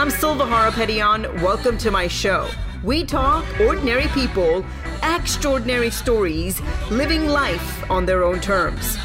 I'm Silva Harapetian. Welcome to my show. We talk ordinary people, extraordinary stories, living life on their own terms.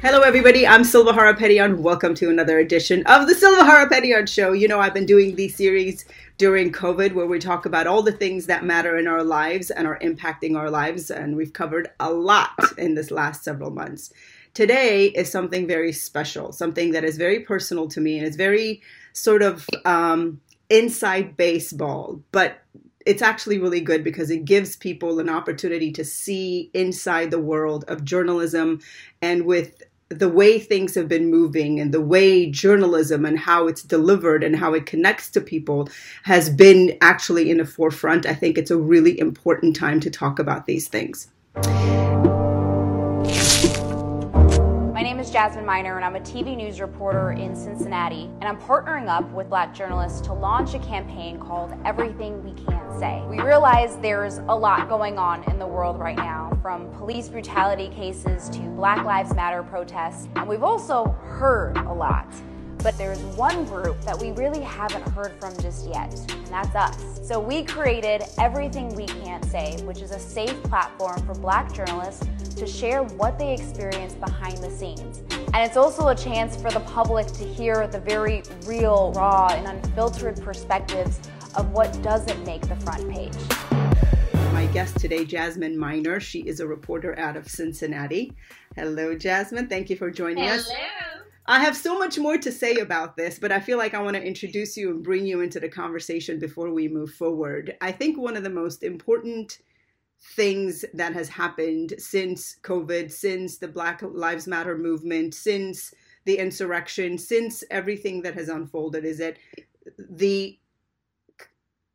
Hello, everybody. I'm Silva Harapetian. Welcome to another edition of the Silva Harapetian Show. You know, I've been doing these series during COVID where we talk about all the things that matter in our lives and are impacting our lives, and we've covered a lot in this last several months. Today is something very special, something that is very personal to me, and it's very sort of um, inside baseball, but it's actually really good because it gives people an opportunity to see inside the world of journalism and with the way things have been moving and the way journalism and how it's delivered and how it connects to people has been actually in the forefront. I think it's a really important time to talk about these things. Jasmine Minor, and I'm a TV news reporter in Cincinnati. And I'm partnering up with black journalists to launch a campaign called Everything We Can't Say. We realize there's a lot going on in the world right now, from police brutality cases to Black Lives Matter protests. And we've also heard a lot. But there's one group that we really haven't heard from just yet, and that's us. So we created Everything We Can't Say, which is a safe platform for black journalists to share what they experience behind the scenes. And it's also a chance for the public to hear the very real, raw, and unfiltered perspectives of what doesn't make the front page. My guest today, Jasmine Minor. She is a reporter out of Cincinnati. Hello, Jasmine. Thank you for joining Hello. us. Hello. I have so much more to say about this, but I feel like I want to introduce you and bring you into the conversation before we move forward. I think one of the most important things that has happened since COVID, since the Black Lives Matter movement, since the insurrection, since everything that has unfolded is that the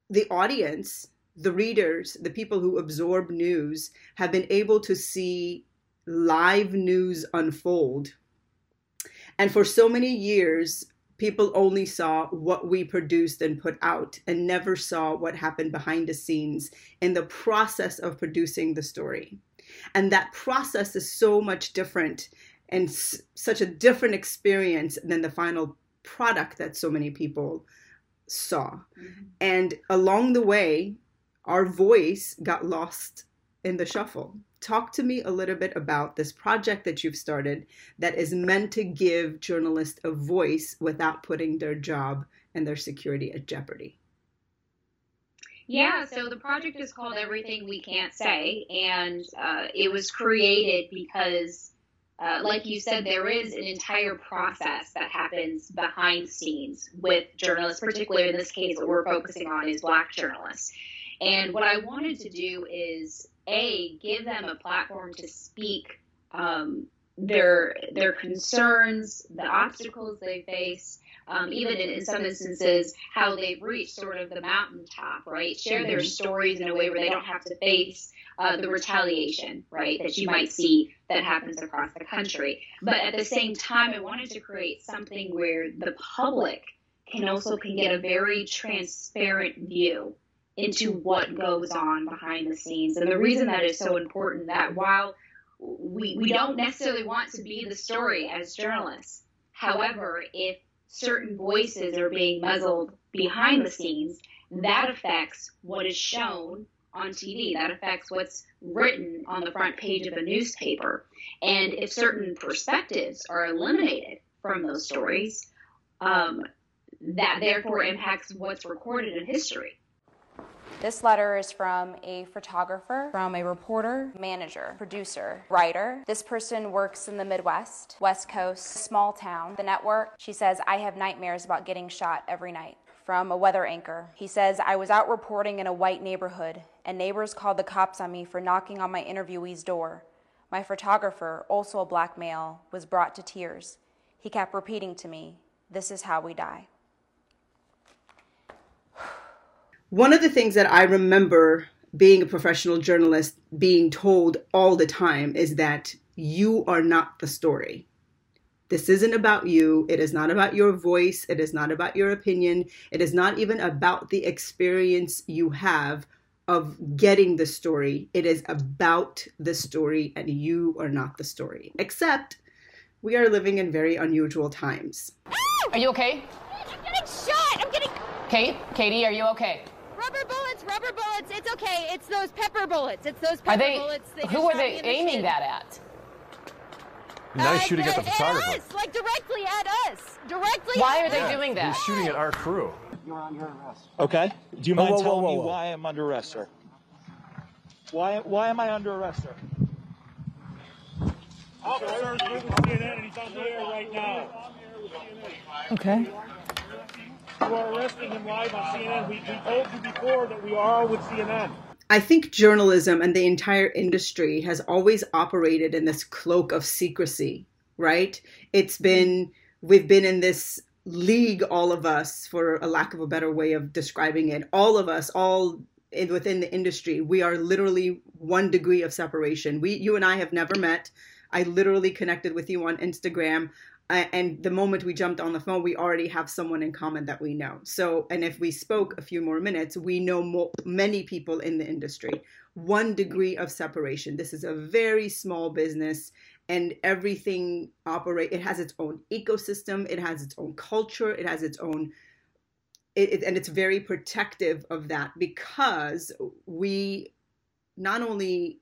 the audience, the readers, the people who absorb news have been able to see live news unfold. And for so many years, people only saw what we produced and put out and never saw what happened behind the scenes in the process of producing the story. And that process is so much different and s- such a different experience than the final product that so many people saw. Mm-hmm. And along the way, our voice got lost in the shuffle. Talk to me a little bit about this project that you've started that is meant to give journalists a voice without putting their job and their security at jeopardy. Yeah, so the project is called Everything We Can't Say, and uh, it was created because, uh, like you said, there is an entire process that happens behind scenes with journalists, particularly in this case, what we're focusing on is black journalists. And what I wanted to do is, A, give them a platform to speak um, their, their concerns, the obstacles they face, um, even in, in some instances, how they've reached sort of the mountaintop, right? Share their stories in a way where they don't have to face uh, the retaliation, right, that you might see that happens across the country. But at the same time, I wanted to create something where the public can also can get a very transparent view into what goes on behind the scenes. And the reason that is so important that while we, we don't necessarily want to be the story as journalists, however, if certain voices are being muzzled behind the scenes, that affects what is shown on TV. That affects what's written on the front page of a newspaper. And if certain perspectives are eliminated from those stories, um, that therefore impacts what's recorded in history. This letter is from a photographer, from a reporter, manager, producer, writer. This person works in the Midwest, West Coast, small town, the network. She says, I have nightmares about getting shot every night. From a weather anchor. He says, I was out reporting in a white neighborhood, and neighbors called the cops on me for knocking on my interviewee's door. My photographer, also a black male, was brought to tears. He kept repeating to me, This is how we die. One of the things that I remember being a professional journalist being told all the time is that you are not the story. This isn't about you. It is not about your voice. It is not about your opinion. It is not even about the experience you have of getting the story. It is about the story, and you are not the story. Except we are living in very unusual times. Are you okay? I'm getting shot. I'm getting. Kate, Katie, are you okay? Rubber bullets, rubber bullets. It's okay. It's those pepper bullets. It's those pepper are they, bullets. They who are they aiming that at? Now he's Uh, shooting at the at photographer. us, like directly at us. Directly. Why at are they doing that? He's shooting at our crew. You're under arrest. Okay. Do you Whoa, mind whoa, whoa, telling whoa, me why I'm under arrest, sir? Why why am I under arrest, sir? Officer is with CNN and he's on the air right now. Okay. You are arresting him live on CNN. We, we told you before that we are with CNN. I think journalism and the entire industry has always operated in this cloak of secrecy, right? It's been, we've been in this league, all of us, for a lack of a better way of describing it, all of us, all in, within the industry, we are literally one degree of separation. We, you and I have never met. I literally connected with you on Instagram. And the moment we jumped on the phone, we already have someone in common that we know. So, and if we spoke a few more minutes, we know mo- many people in the industry. One degree of separation. This is a very small business, and everything operate. It has its own ecosystem. It has its own culture. It has its own. It, it, and it's very protective of that because we not only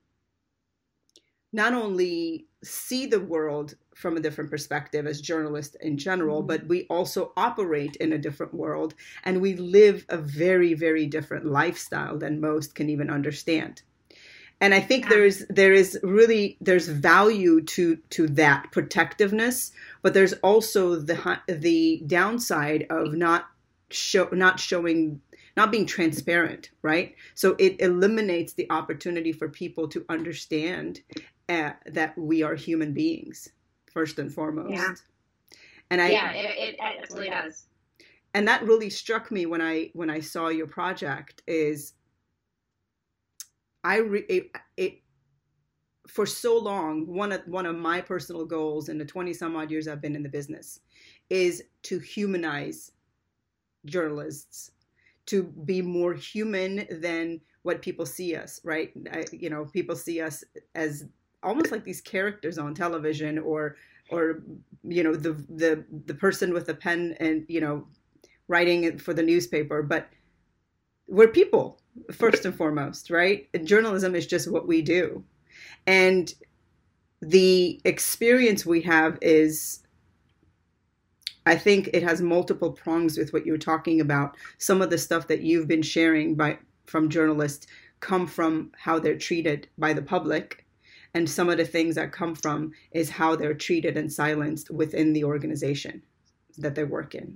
not only see the world from a different perspective as journalists in general, but we also operate in a different world and we live a very, very different lifestyle than most can even understand. And I think there's there is really there's value to to that protectiveness, but there's also the the downside of not show not showing not being transparent, right? So it eliminates the opportunity for people to understand uh, that we are human beings first and foremost. Yeah. And I yeah, it, it absolutely does. and that really struck me when I when I saw your project is I re- it, it for so long one of one of my personal goals in the 20 some odd years I've been in the business is to humanize journalists to be more human than what people see us right I, you know people see us as almost like these characters on television or or you know the the the person with a pen and you know writing it for the newspaper but we're people first and foremost right? Journalism is just what we do. And the experience we have is i think it has multiple prongs with what you were talking about. Some of the stuff that you've been sharing by from journalists come from how they're treated by the public and some of the things that come from is how they're treated and silenced within the organization that they work in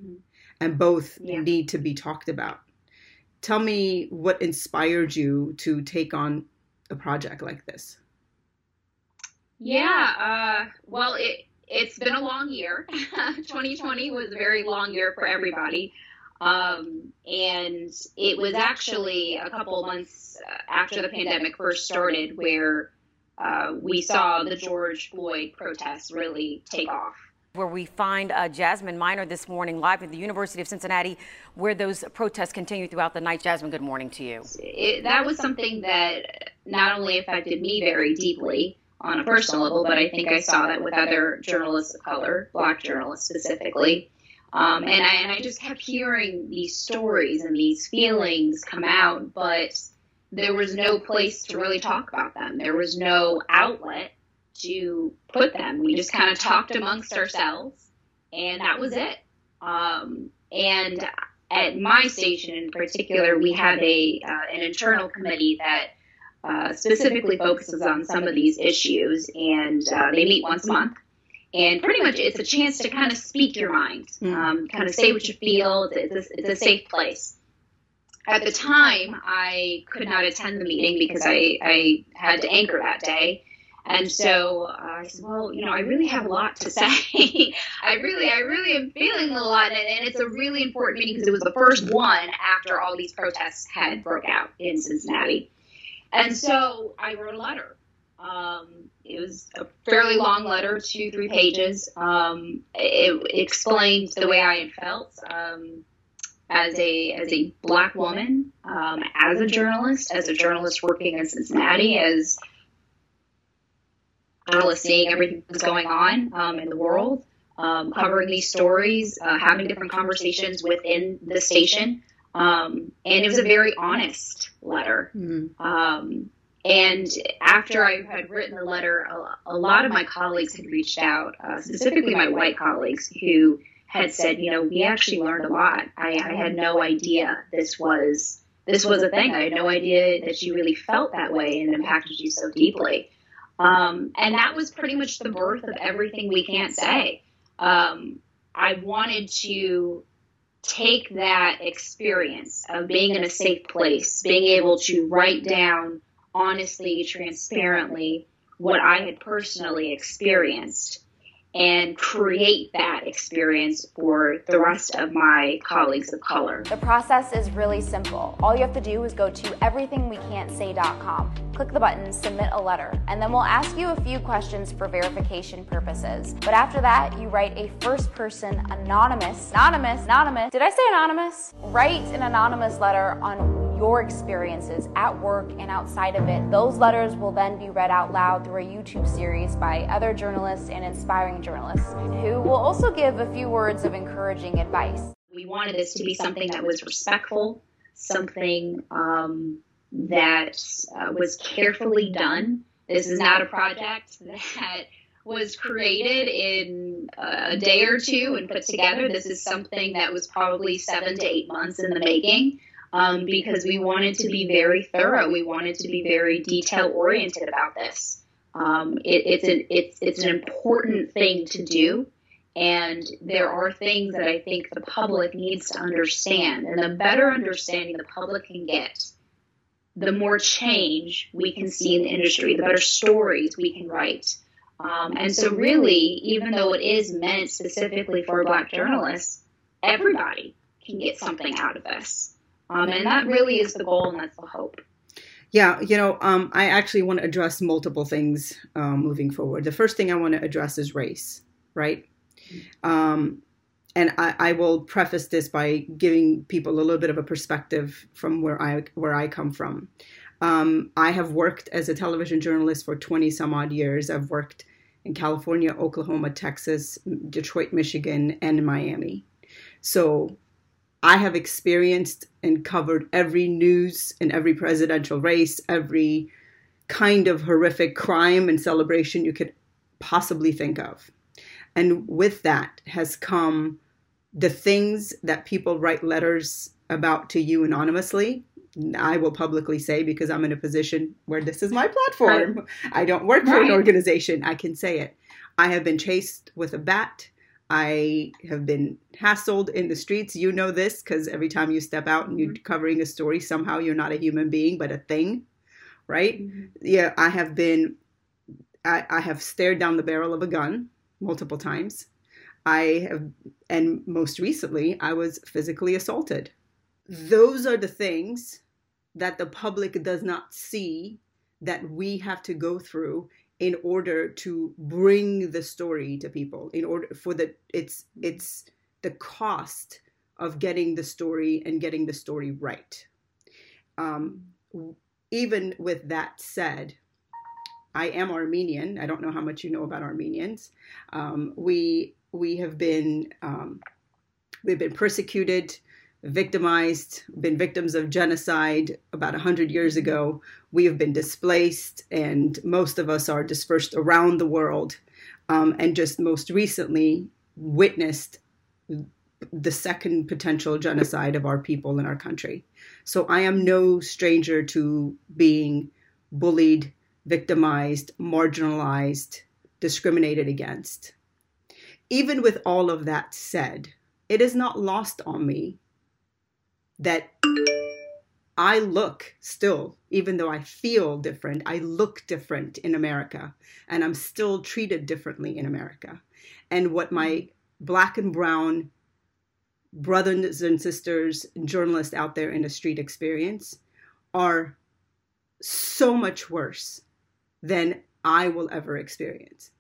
and both Yeah. need to be talked about tell me what inspired you to take on a project like this Yeah, uh, well, it it's been a long year. 2020 was a very long year for everybody, um, and it was actually a couple months uh, after the pandemic first started where uh, we saw the George Floyd protests really take off. where we find uh, Jasmine Minor this morning live at the University of Cincinnati, where those protests continue throughout the night. Jasmine, good morning to you. it, that was something that not only affected me very deeply on a personal level, but I think I saw that with other journalists of color, black journalists specifically. Um, and, I, and I just kept hearing these stories and these feelings come out, but there was no place to really talk about them. There was no outlet to put them. We just kind of talked amongst ourselves, and that was it. Um, and at my station in particular, we have a uh, an internal committee that uh, specifically focuses on some of these issues, and uh, they meet once a month. And pretty much, it's a chance to kind of speak your mind, um, kind of say what you feel. It's a, it's a safe place. At the time, I could not attend the meeting because I, I had to anchor that day. And so uh, I said, well, you know, I really have a lot to say. I really, I really am feeling a lot, and, and it's a really important meeting because it was the first one after all these protests had broke out in Cincinnati. And so I wrote a letter. Um, it was a fairly long letter, two, three pages. Um, it, explained the way I had felt um, as a as a black woman, um, as a journalist, as a journalist working in Cincinnati, as journalists seeing everything that's going on um, in the world, um, covering these stories, uh, having different conversations within the station. Um, and it was a very honest letter. Mm-hmm. and after I had written the letter, a, a lot of my colleagues had reached out, uh, specifically my white colleagues, who had said, you know, we actually learned a lot. I, I had no idea this was this was a thing. I had no idea that you really felt that way and impacted you so deeply. Um, and that was pretty much the birth of everything we can't say. Um, I wanted to take that experience of being in a safe place, being able to write down honestly, transparently what I had personally experienced and create that experience for the rest of my colleagues of color. The process is really simple. All you have to do is go to everythingwecan'tsay.com, click the button Submit a Letter, and then we'll ask you a few questions for verification purposes. But after that, you write a first person anonymous, anonymous, anonymous. Did I say anonymous? Write an anonymous letter on your experiences at work and outside of it. Those letters will then be read out loud through a YouTube series by other journalists and inspiring journalists who will also give a few words of encouraging advice. We wanted this to be something that was respectful, something um, that uh, was carefully done. This is not a project that was created in a day or two and put together. This is something that was probably seven to eight months in the making um, because we wanted to be very thorough. We wanted to be very detail oriented about this. Um, it, it's an it's it's an important thing to do, and there are things that I think the public needs to understand. And the better understanding the public can get, the more change we can see in the industry, the better stories we can write. Um, and so, really, even though it is meant specifically for Black journalists, everybody can get something out of this. Um, and that really is the goal and that's the hope. Yeah, you know, um, I actually want to address multiple things um, moving forward. The first thing I want to address is race, right? Um, and I, I, will preface this by giving people a little bit of a perspective from where I where I come from. Um, I have worked as a television journalist for 20 some odd years. I've worked in California, Oklahoma, Texas, Detroit, Michigan, and Miami. So I have experienced and covered every news and every presidential race, every kind of horrific crime and celebration you could possibly think of. And with that has come the things that people write letters about to you anonymously. I will publicly say because I'm in a position where this is my platform. I don't work for an organization. I can say it. I have been chased with a bat I have been hassled in the streets. You know this because every time you step out and you're mm-hmm. covering a story, somehow you're not a human being, but a thing, right? Mm-hmm. Yeah, I have been, I, I have stared down the barrel of a gun multiple times. I have, and most recently, I was physically assaulted. Those are the things that the public does not see that we have to go through in order to bring the story to people in order for the it's it's the cost of getting the story and getting the story right. Um, even with that said i am armenian. I don't know how much you know about armenians. Um, we we have been um, we've been persecuted victimized, been victims of genocide about 100 years ago. We have been displaced, and most of us are dispersed around the world. Um, and just most recently witnessed the second potential genocide of our people in our country. So I am no stranger to being bullied, victimized, marginalized, discriminated against. Even with all of that said, it is not lost on me that I look still, even though I feel different, I look different in America and I'm still treated differently in America. And what my black and brown brothers and sisters, journalists out there in the street experience are so much worse than I will ever experience.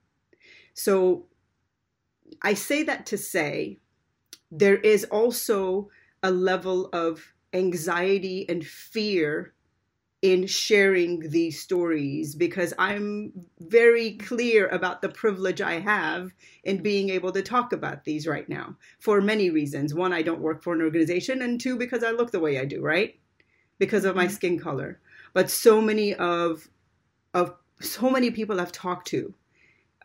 So I say that to say there is also a level of anxiety and fear in sharing these stories because I'm very clear about the privilege I have in being able to talk about these right now for many reasons. One, I don't work for an organization, and two, because I look the way I do, right? Because of my mm-hmm. skin color. But so many of of so many people I've talked to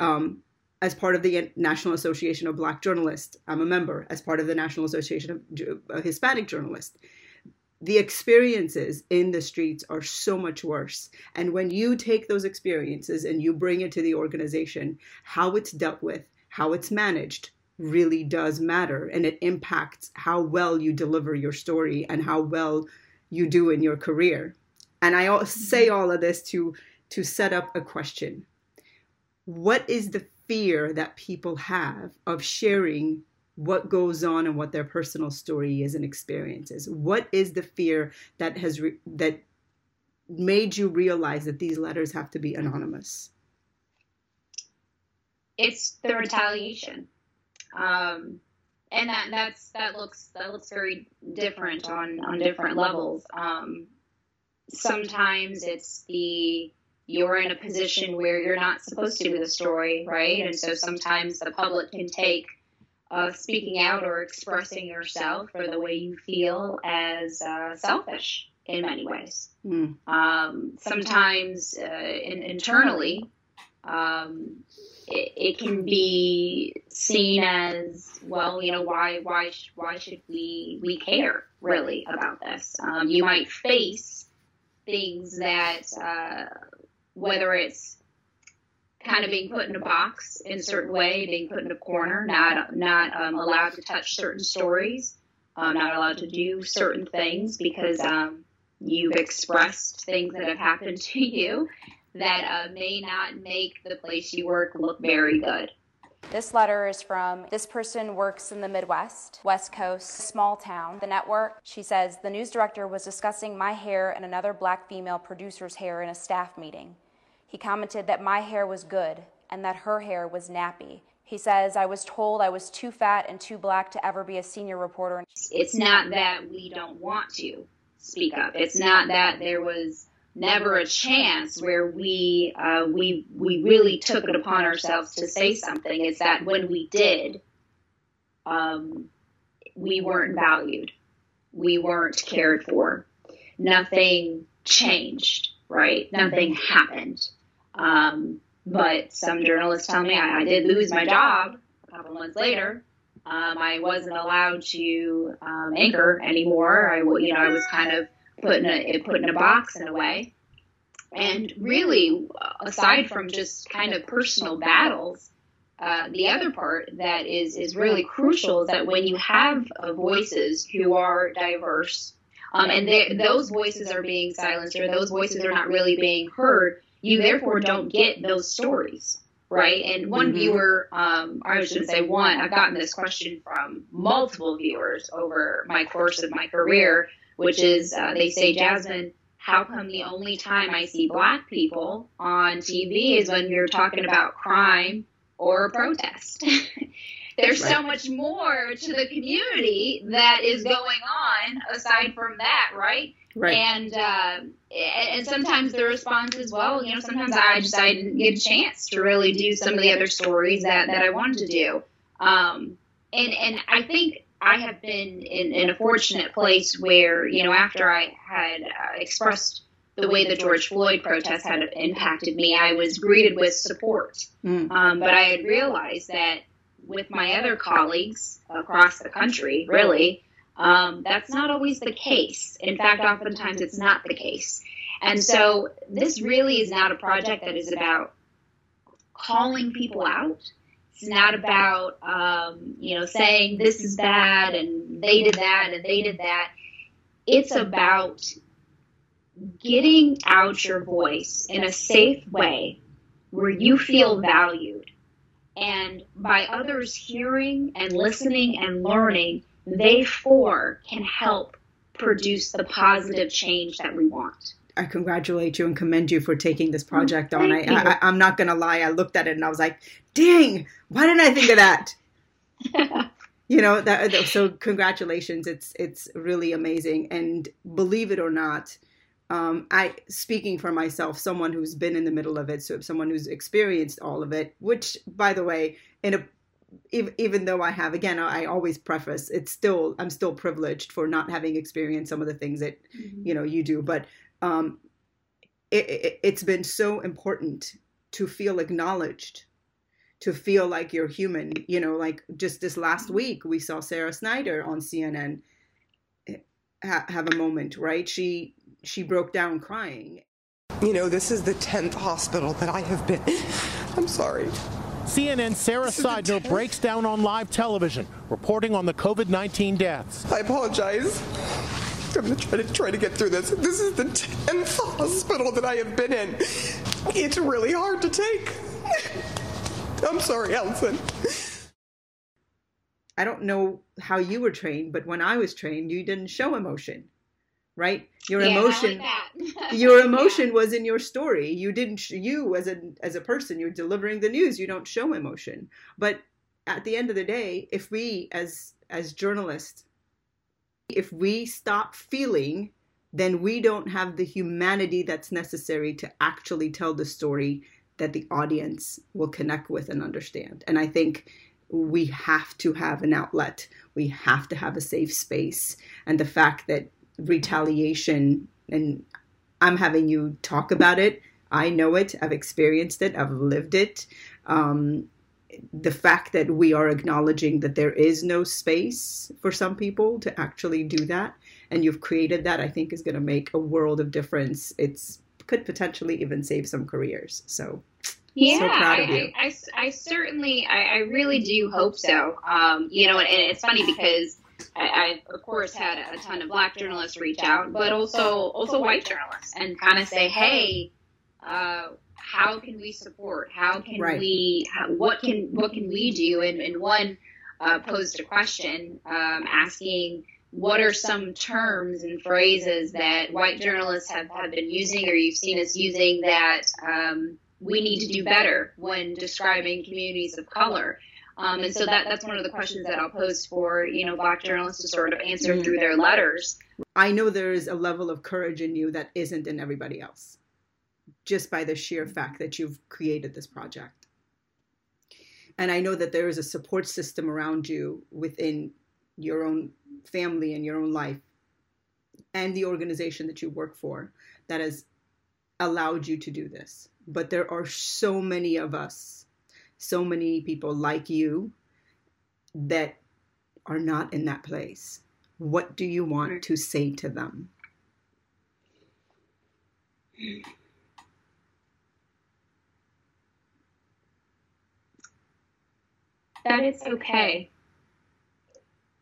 um, as part of the National Association of Black Journalists. I'm a member as part of the National Association of Hispanic Journalists the experiences in the streets are so much worse. And when you take those experiences and you bring it to the organization, how it's dealt with, how it's managed really does matter. And it impacts how well you deliver your story and how well you do in your career. And I say mm-hmm. all of this to, to set up a question What is the fear that people have of sharing what goes on and what their personal story is and experiences. What is the fear that has re- that made you realize that these letters have to be anonymous? It's the retaliation, um, and that that's that looks that looks very different on on different levels. Um, sometimes it's the you're in a position where you're not supposed to with a story, right? And so sometimes the public can take uh, speaking out or expressing yourself or the way you feel as uh, selfish in many ways. Mm. Um, sometimes uh, in, internally, um, it, it, can be seen as well. You know, why why why should we we care really about this? Um, you might face things that uh, whether it's kind of being put in a box in a certain way, being put in a corner, not not um, allowed to touch certain stories, um, not allowed to do certain things because um, you've expressed things that have happened to you that uh, may not make the place you work look very good. This letter is from this person works in the Midwest, West Coast, small town, the network. She says the news director was discussing my hair and another black female producer's hair in a staff meeting. He commented that my hair was good and that her hair was nappy. He says, I was told I was too fat and too black to ever be a senior reporter. It's not that we don't want to speak up. It's not that there was never a chance where we uh, we we really took it upon ourselves to say something. It's that when we did, um, we weren't valued, we weren't cared for, nothing changed, right? Nothing happened. Um, but some journalists tell me I, I, did lose my job a couple months later. Um, I wasn't allowed to um, anchor anymore. I, you know, I was kind of put in a put in a box in a way. And really, aside from just kind of personal battles, uh, the other part that is is really crucial is that when you have uh, voices who are diverse, um, and those voices are being silenced or those voices are not really being heard, you therefore don't get those stories right? And one mm-hmm. viewer, um, I shouldn't say one, I've gotten this question from multiple viewers over my course of my career, which is uh, they say, Jasmine, how come the only time I see black people on TV is when you're talking about crime or protest? There's right. so much more to the community that is going on aside from that, right? Right. And uh, and sometimes the response is, well, you know, sometimes I just I didn't get a chance to really do some of the other stories that, that I wanted to do. Um, and and I think I have been in, in a fortunate place where you know after I had uh, expressed the way the George Floyd protests had impacted me, I was greeted with support. Mm. Um, but I had realized that with my other colleagues across the country, really, um, that's not always the case. In fact, oftentimes it's not the case. And so this really is not a project that is about calling people out. It's not about, um, you know, saying this is bad and they did that and they did that. It's about getting out your voice in a safe way where you feel valued. And by others hearing and listening and learning, they four can help produce the positive change that we want. I congratulate you and commend you for taking this project on. I, I, I'm not going to lie. I looked at it and I was like, dang, why didn't I think of that? you know, that, so congratulations. It's, it's really amazing. And believe it or not, um, I speaking for myself, someone who's been in the middle of it, so someone who's experienced all of it. Which, by the way, in a even, even though I have, again, I always preface it's still I'm still privileged for not having experienced some of the things that mm-hmm. you know you do, but um, it, it, it's been so important to feel acknowledged to feel like you're human. You know, like just this last mm-hmm. week, we saw Sara Sidner on CNN ha- have a moment, right? She she broke down crying. You know, this is the tenth hospital that I have been. I'm sorry. CNN Sara Sidner breaks down on live television, reporting on the COVID 19 deaths. I apologize. I'm going to try to try to get through this. This is the 10th hospital that I have been in. It's really hard to take. I'm sorry, Allison. I don't know how you were trained, but when I was trained, you didn't show emotion, right? Your yeah, emotion, like your emotion yeah. was in your story. You didn't. You as a as a person, you're delivering the news. You don't show emotion. But at the end of the day, if we as as journalists, if we stop feeling, then we don't have the humanity that's necessary to actually tell the story that the audience will connect with and understand. And I think we have to have an outlet. We have to have a safe space. And the fact that retaliation, and I'm having you talk about it, I know it, I've experienced it, I've lived it. Um, the fact that we are acknowledging that there is no space for some people to actually do that, and you've created that, I think is going to make a world of difference. It's could potentially even save some careers. So yeah, so I, I, I, I, certainly, I, I, really do hope so. Um, you know, and, it's funny because I, I, of course, had a ton of black journalists reach out, but also also white journalists, and kind of say, hey, uh, how can we support? How can right. we? How, what can what can we do? And, and one uh, posed a question um, asking what are some terms and phrases that white journalists have, have been using or you've seen us using that um, we need to do better when describing communities of color. Um, and so that, that's one of the questions that I'll pose for, you know, black journalists to sort of answer mm-hmm. through their letters. I know there is a level of courage in you that isn't in everybody else, just by the sheer fact that you've created this project. And I know that there is a support system around you within your own family and your own life and the organization that you work for that has allowed you to do this but there are so many of us, so many people like you that are not in that place. What do you want to say to them? That it's okay.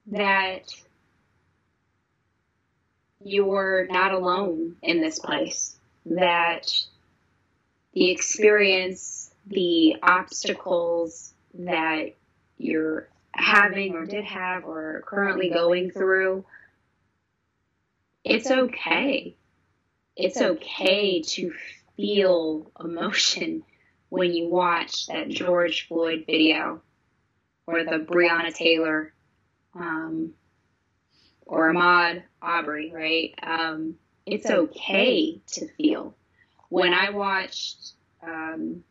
That you're not alone in this place. That the experience, the obstacles that you're having or did have or currently going through, it's okay. It's okay to feel emotion when you watch that George Floyd video or the Breonna Taylor um, or Ahmaud Arbery, right? Um, it's okay to feel when I watched um,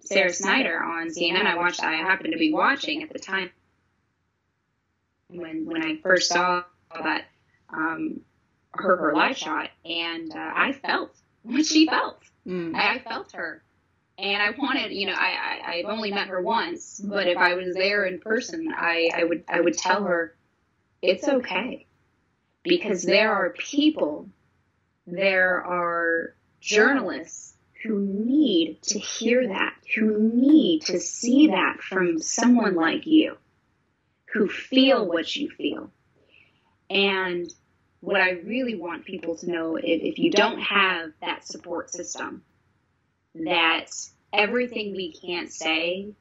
Sara Sidner on CNN, I watched. I happened to be watching at the time when when I first saw that um, her her live shot, and uh, I felt what she felt. Mm. I, I, felt her, and I wanted. You know, I, I I've only met her once, but if I was there in person, I I would I would tell her it's okay because there are people, there are journalists who need to hear that, who need to see that from someone like you, who feel what you feel. And what I really want people to know if, if you don't have that support system, that everything we can't say,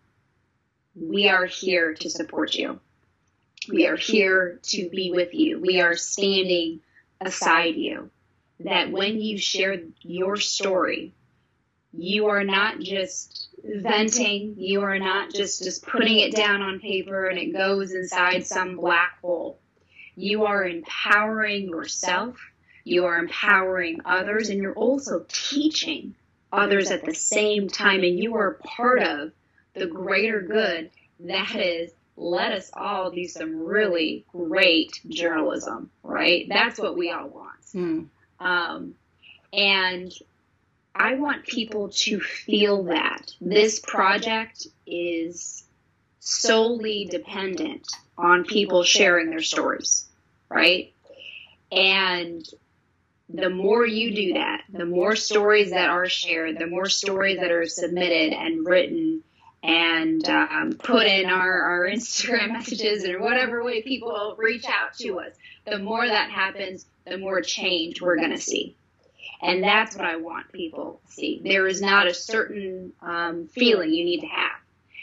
we are here to support you. We are here to be with you. We are standing aside you that when you share your story, you are not just venting, you are not just, just putting it down on paper and it goes inside some black hole. You are empowering yourself, you are empowering others, and you're also teaching others at the same time, and you are part of the greater good that is let us all do some really great journalism, right? That's what we all want. Mm. Um, and I want people to feel that this project is solely dependent on people sharing their stories, right? And the more you do that, the more stories that are shared, the more stories that are submitted and written and um, put in our, our Instagram messages or whatever way people reach out to us, the more that happens, the more change we're going to see. And that's what I want people to see. There is not a certain um, feeling you need to have.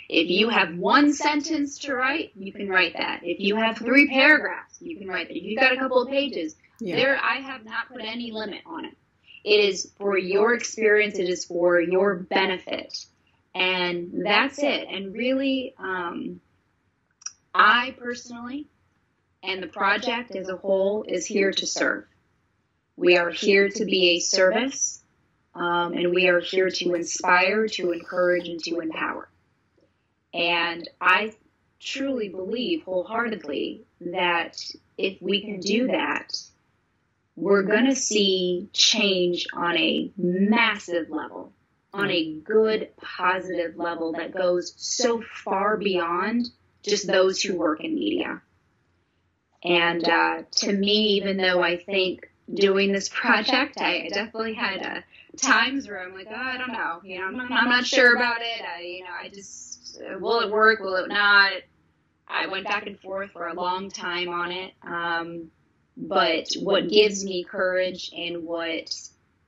If you have one sentence to write, you can write that. If you have three paragraphs, you can write that. If you've got a couple of pages, yeah. there I have not put any limit on it. It is for your experience. It is for your benefit, and that's it. And really, um, I personally, and the project as a whole, is here to serve. We are here to be a service, um, and we are here to inspire, to encourage, and to empower. And I truly believe wholeheartedly that if we can do that, we're going to see change on a massive level, on a good, positive level that goes so far beyond just those who work in media. And uh, to me, even though I think doing this project, I definitely had uh, times where I'm like, oh, I don't know, you know, I'm not, I'm not sure about it. I, you know, I just will it work? Will it not? I went back and forth for a long time on it. Um, but what gives me courage and what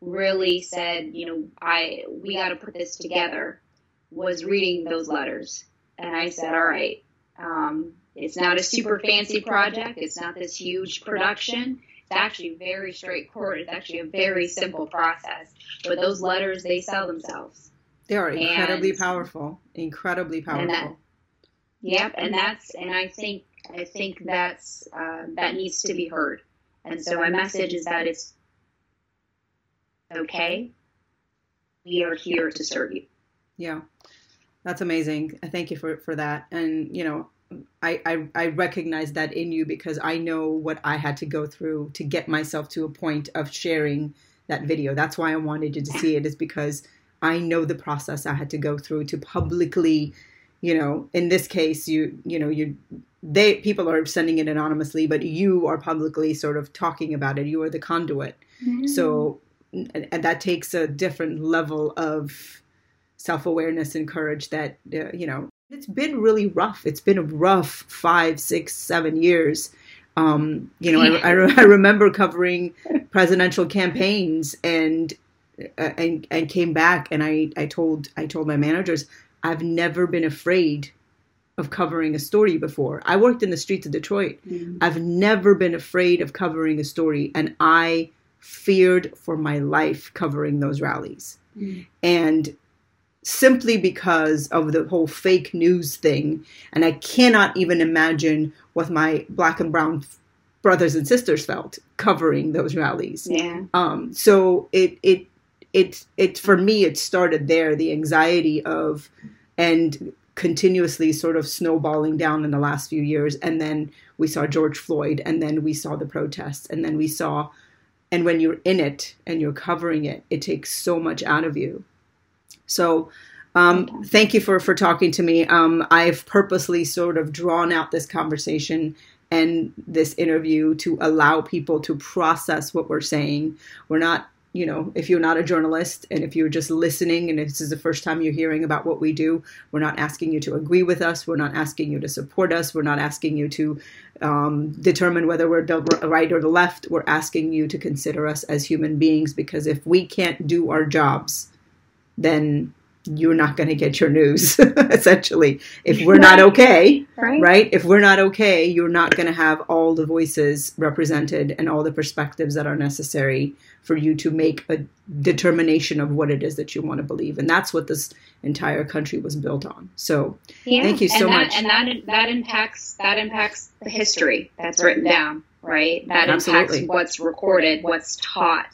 really said, you know, I we got to put this together was reading those letters. And I said, all right, um, it's not a super fancy project. It's not this huge production. It's actually very straightforward. It's actually a very simple process. But those letters, they sell themselves. They are incredibly and, powerful, incredibly powerful. And that, yep, and that's and I think I think that's uh, that needs to be heard. And so my message is that it's okay. We are here to serve you. Yeah, that's amazing. I thank you for for that. And you know, I, I, I recognize that in you because I know what I had to go through to get myself to a point of sharing that video. That's why I wanted you to see it, is because I know the process I had to go through to publicly, you know, in this case, you, you know, you, they, people are sending it anonymously, but you are publicly sort of talking about it. You are the conduit. Mm-hmm. So, and, and, that takes a different level of self awareness and courage that, uh, you know, it's been really rough. It's been a rough five, six, seven years. Um, you know, I, I, I remember covering presidential campaigns and uh, and and came back and I I told I told my managers I've never been afraid of covering a story before. I worked in the streets of Detroit. Mm-hmm. I've never been afraid of covering a story and I feared for my life covering those rallies. Mm-hmm. And simply because of the whole fake news thing and I cannot even imagine what my black and brown brothers and sisters felt covering those rallies. Yeah. Um so it it it it for me it started there the anxiety of and continuously sort of snowballing down in the last few years and then we saw George Floyd and then we saw the protests and then we saw and when you're in it and you're covering it it takes so much out of you so um, thank you for for talking to me um, I've purposely sort of drawn out this conversation and this interview to allow people to process what we're saying we're not you know, if you're not a journalist and if you're just listening and this is the first time you're hearing about what we do, we're not asking you to agree with us. We're not asking you to support us. We're not asking you to um, determine whether we're the right or the left. We're asking you to consider us as human beings because if we can't do our jobs, then you're not going to get your news essentially if we're not okay right. right if we're not okay you're not going to have all the voices represented and all the perspectives that are necessary for you to make a determination of what it is that you want to believe and that's what this entire country was built on so yeah. thank you so and that, much and that that impacts that impacts the history that's written down right? That Absolutely. impacts what's recorded, what's taught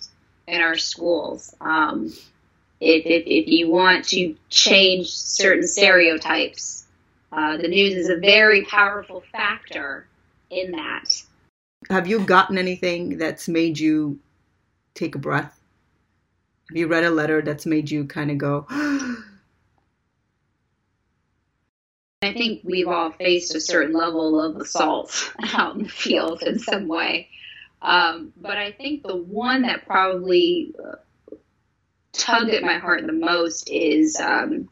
in our schools. Um, if, if, if you want to change certain stereotypes, uh, the news is a very powerful factor in that. Have you gotten anything that's made you take a breath? Have you read a letter that's made you kind of go, I think we've all faced a certain level of assault out in the field in some way. Um, but I think the one that probably uh, tugged at my heart the most is um,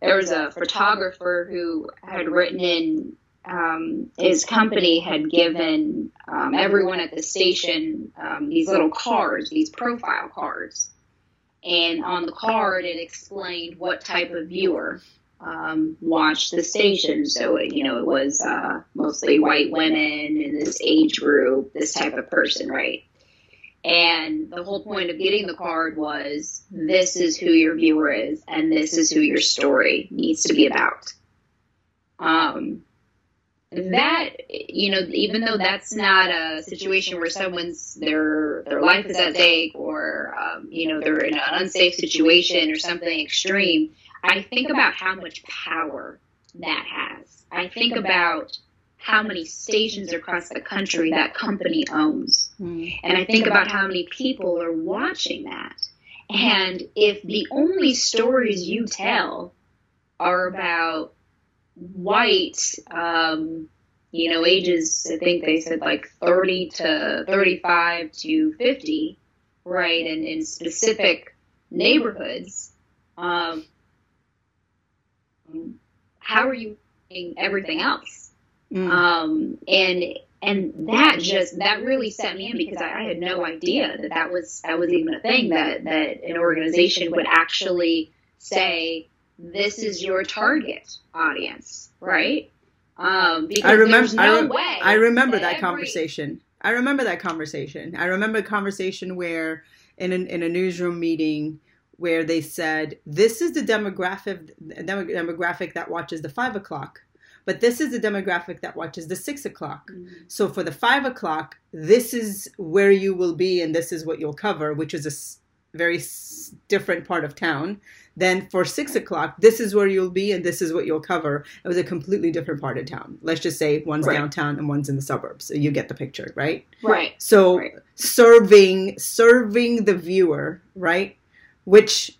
there was a photographer who had written in um, his company had given um, everyone at the station um, these little cards, these profile cards. And on the card, it explained what type of viewer um, watched the station. So, you know, it was uh, mostly white women in this age group, this type of person, right? And the whole point of getting the card was this is who your viewer is, and this is who your story needs to be about. Um, that you know, even though that's not a situation where someone's their their life is at stake, or um, you know they're in an unsafe situation or something extreme, I think about how much power that has. I think about how many stations across the country that company owns. Mm. And I think about how many people are watching that. And if the only stories you tell are about white, um, you know, ages, I think they said like 30 to 35 to 50, right, and in specific neighborhoods, um, how are you doing everything else? Mm. Um, and and that just that really set me in because I, I had no idea that that was that was even a thing that that an organization would actually say this is your target audience, right? Um, because I remember. there's no I, re- way I remember that every- conversation. I remember that conversation. I remember a conversation where in an, in a newsroom meeting where they said this is the demographic demographic that watches the five o'clock, but this is the demographic that watches the six o'clock. Mm. So for the five o'clock, this is where you will be, and this is what you'll cover, which is a s- very s- different part of town. Then for six o'clock, this is where you'll be, and this is what you'll cover. It was a completely different part of town. Let's just say one's Right. downtown and one's in the suburbs. So you get the picture, right? Right. So Right. serving serving the viewer, right? Which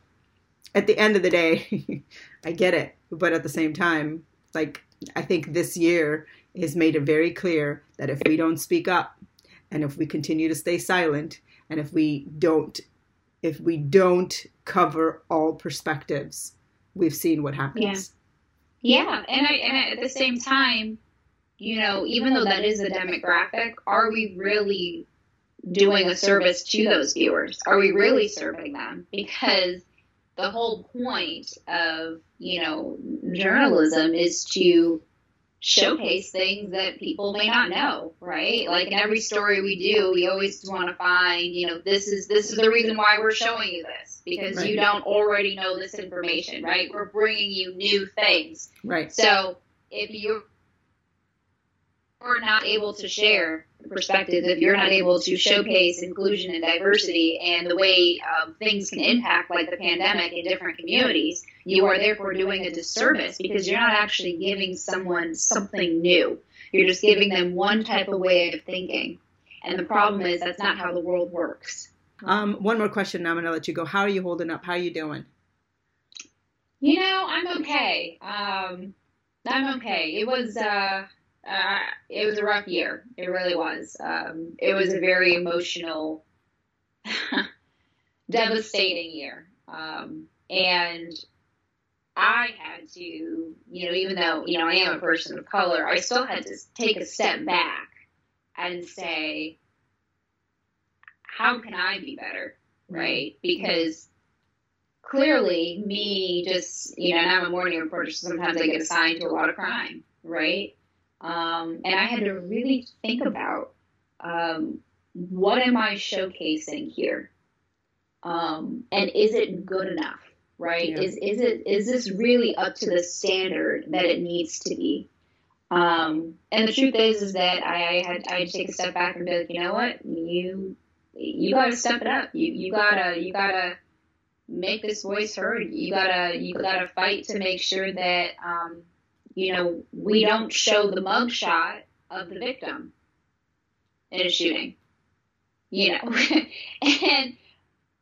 at the end of the day, I get it, but at the same time, like I think this year has made it very clear that if we don't speak up and if we continue to stay silent and if we don't if we don't cover all perspectives, we've seen what happens. Yeah, Yeah, and I and at the same time, you know, even though that is the demographic, are we really doing a service to those viewers? Are we really serving them? Because the whole point of, you know, journalism is to showcase things that people may not know, right? Like in every story we do, we always want to find, you know, this is this is the reason why we're showing you this because you don't already know this information, right? We're bringing you new things. Right. So if you're not able to share perspectives, if you're not able to showcase inclusion and diversity and the way um, things can impact, like the pandemic, in different communities, you are therefore doing a disservice because you're not actually giving someone something new. You're just giving them one type of way of thinking. And the problem is that's not how the world works. Um, one more question, and I'm gonna let you go. How are you holding up? How are you doing? You know, I'm okay. Um, I'm okay. It was uh, uh, it was a rough year. It really was. Um, it was a very emotional, devastating year. Um, and I had to, you know, even though you know I am a person of color, I still had to take a step back and say, how can I be better, right? Because clearly me just you know and i'm a morning reporter so sometimes i get assigned to a lot of crime right um, and i had to really think about um, what am i showcasing here um, and is it good enough right Yeah. is is it is this really up to the standard that it needs to be Um, and the truth is, is that I, I had I had to take a step back and be like, you know what, you you gotta step it up. You you gotta you gotta make this voice heard. You gotta you gotta fight to make sure that um, you know we don't show the mugshot of the victim in a shooting. You know, and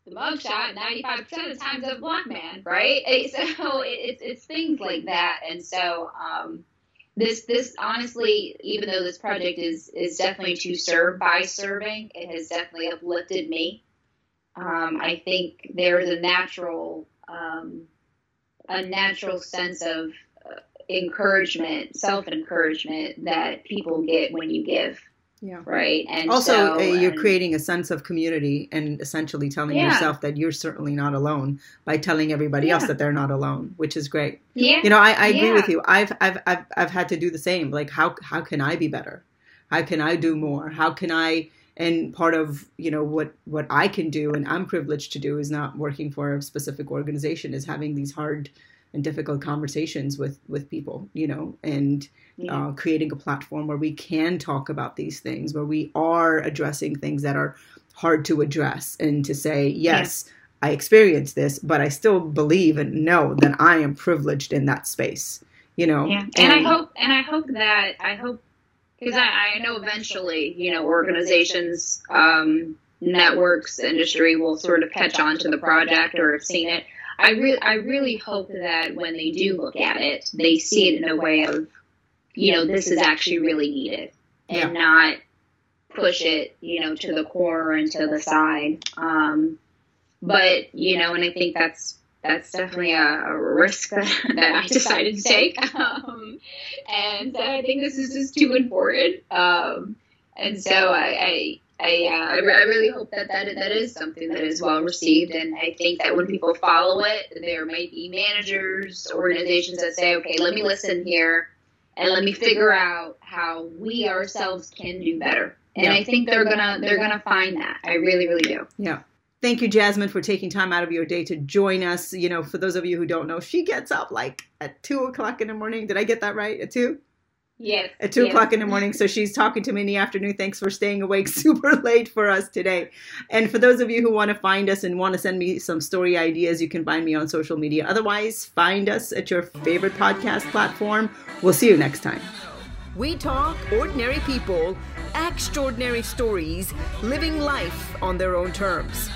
the mugshot 95% of the time is a black man, right? So it's it's things like that, and so um, this this honestly, even though this project is is definitely to serve by serving, it has definitely uplifted me. Um, I think there's a natural um, a natural sense of uh, encouragement, self encouragement that people get when you give. Yeah. Right. And also, so, uh, you're and, creating a sense of community and essentially telling yeah. yourself that you're certainly not alone by telling everybody yeah. else that they're not alone, which is great. Yeah. You know, I, I agree yeah. with you. I've, I've, I've, I've had to do the same. Like, how, how can I be better? How can I do more? How can I, and part of you know what what I can do and I'm privileged to do is not working for a specific organization is having these hard and difficult conversations with with people you know and yeah. uh, creating a platform where we can talk about these things, where we are addressing things that are hard to address, and to say, yes, yeah. I experienced this, but I still believe and know that I am privileged in that space. You know, yeah. and, and I hope, and I hope that I hope because I, I, know eventually, you know, organizations, um, networks, industry will sort of catch on to the project or have seen it. I really, I really hope that when they do look at it, they see it in a way of you know, this is actually really needed and yeah. not push it, you know, to the corner and to the side. Um, but, you know, and I think that's, that's definitely a, a risk that, that, I decided to take. Um, and I think this is just too important. Um, and so I, I I, uh, I, really hope that, that that is something that is well received, and I think that when people follow it, there may be managers, organizations that say, "Okay, let me listen here and let me figure out how we ourselves can do better. And yeah. I think they're gonna they're gonna find that. I really, really do. Yeah. Thank you, Jasmine, for taking time out of your day to join us. You know, for those of you who don't know, she gets up like at two o'clock in the morning. Did I get that right? At two? Yes. At two yes. o'clock in the morning. So she's talking to me in the afternoon. Thanks for staying awake super late for us today. And for those of you who want to find us and want to send me some story ideas, you can find me on social media. Otherwise, find us at your favorite podcast platform. We'll see you next time. We talk ordinary people, extraordinary stories, living life on their own terms.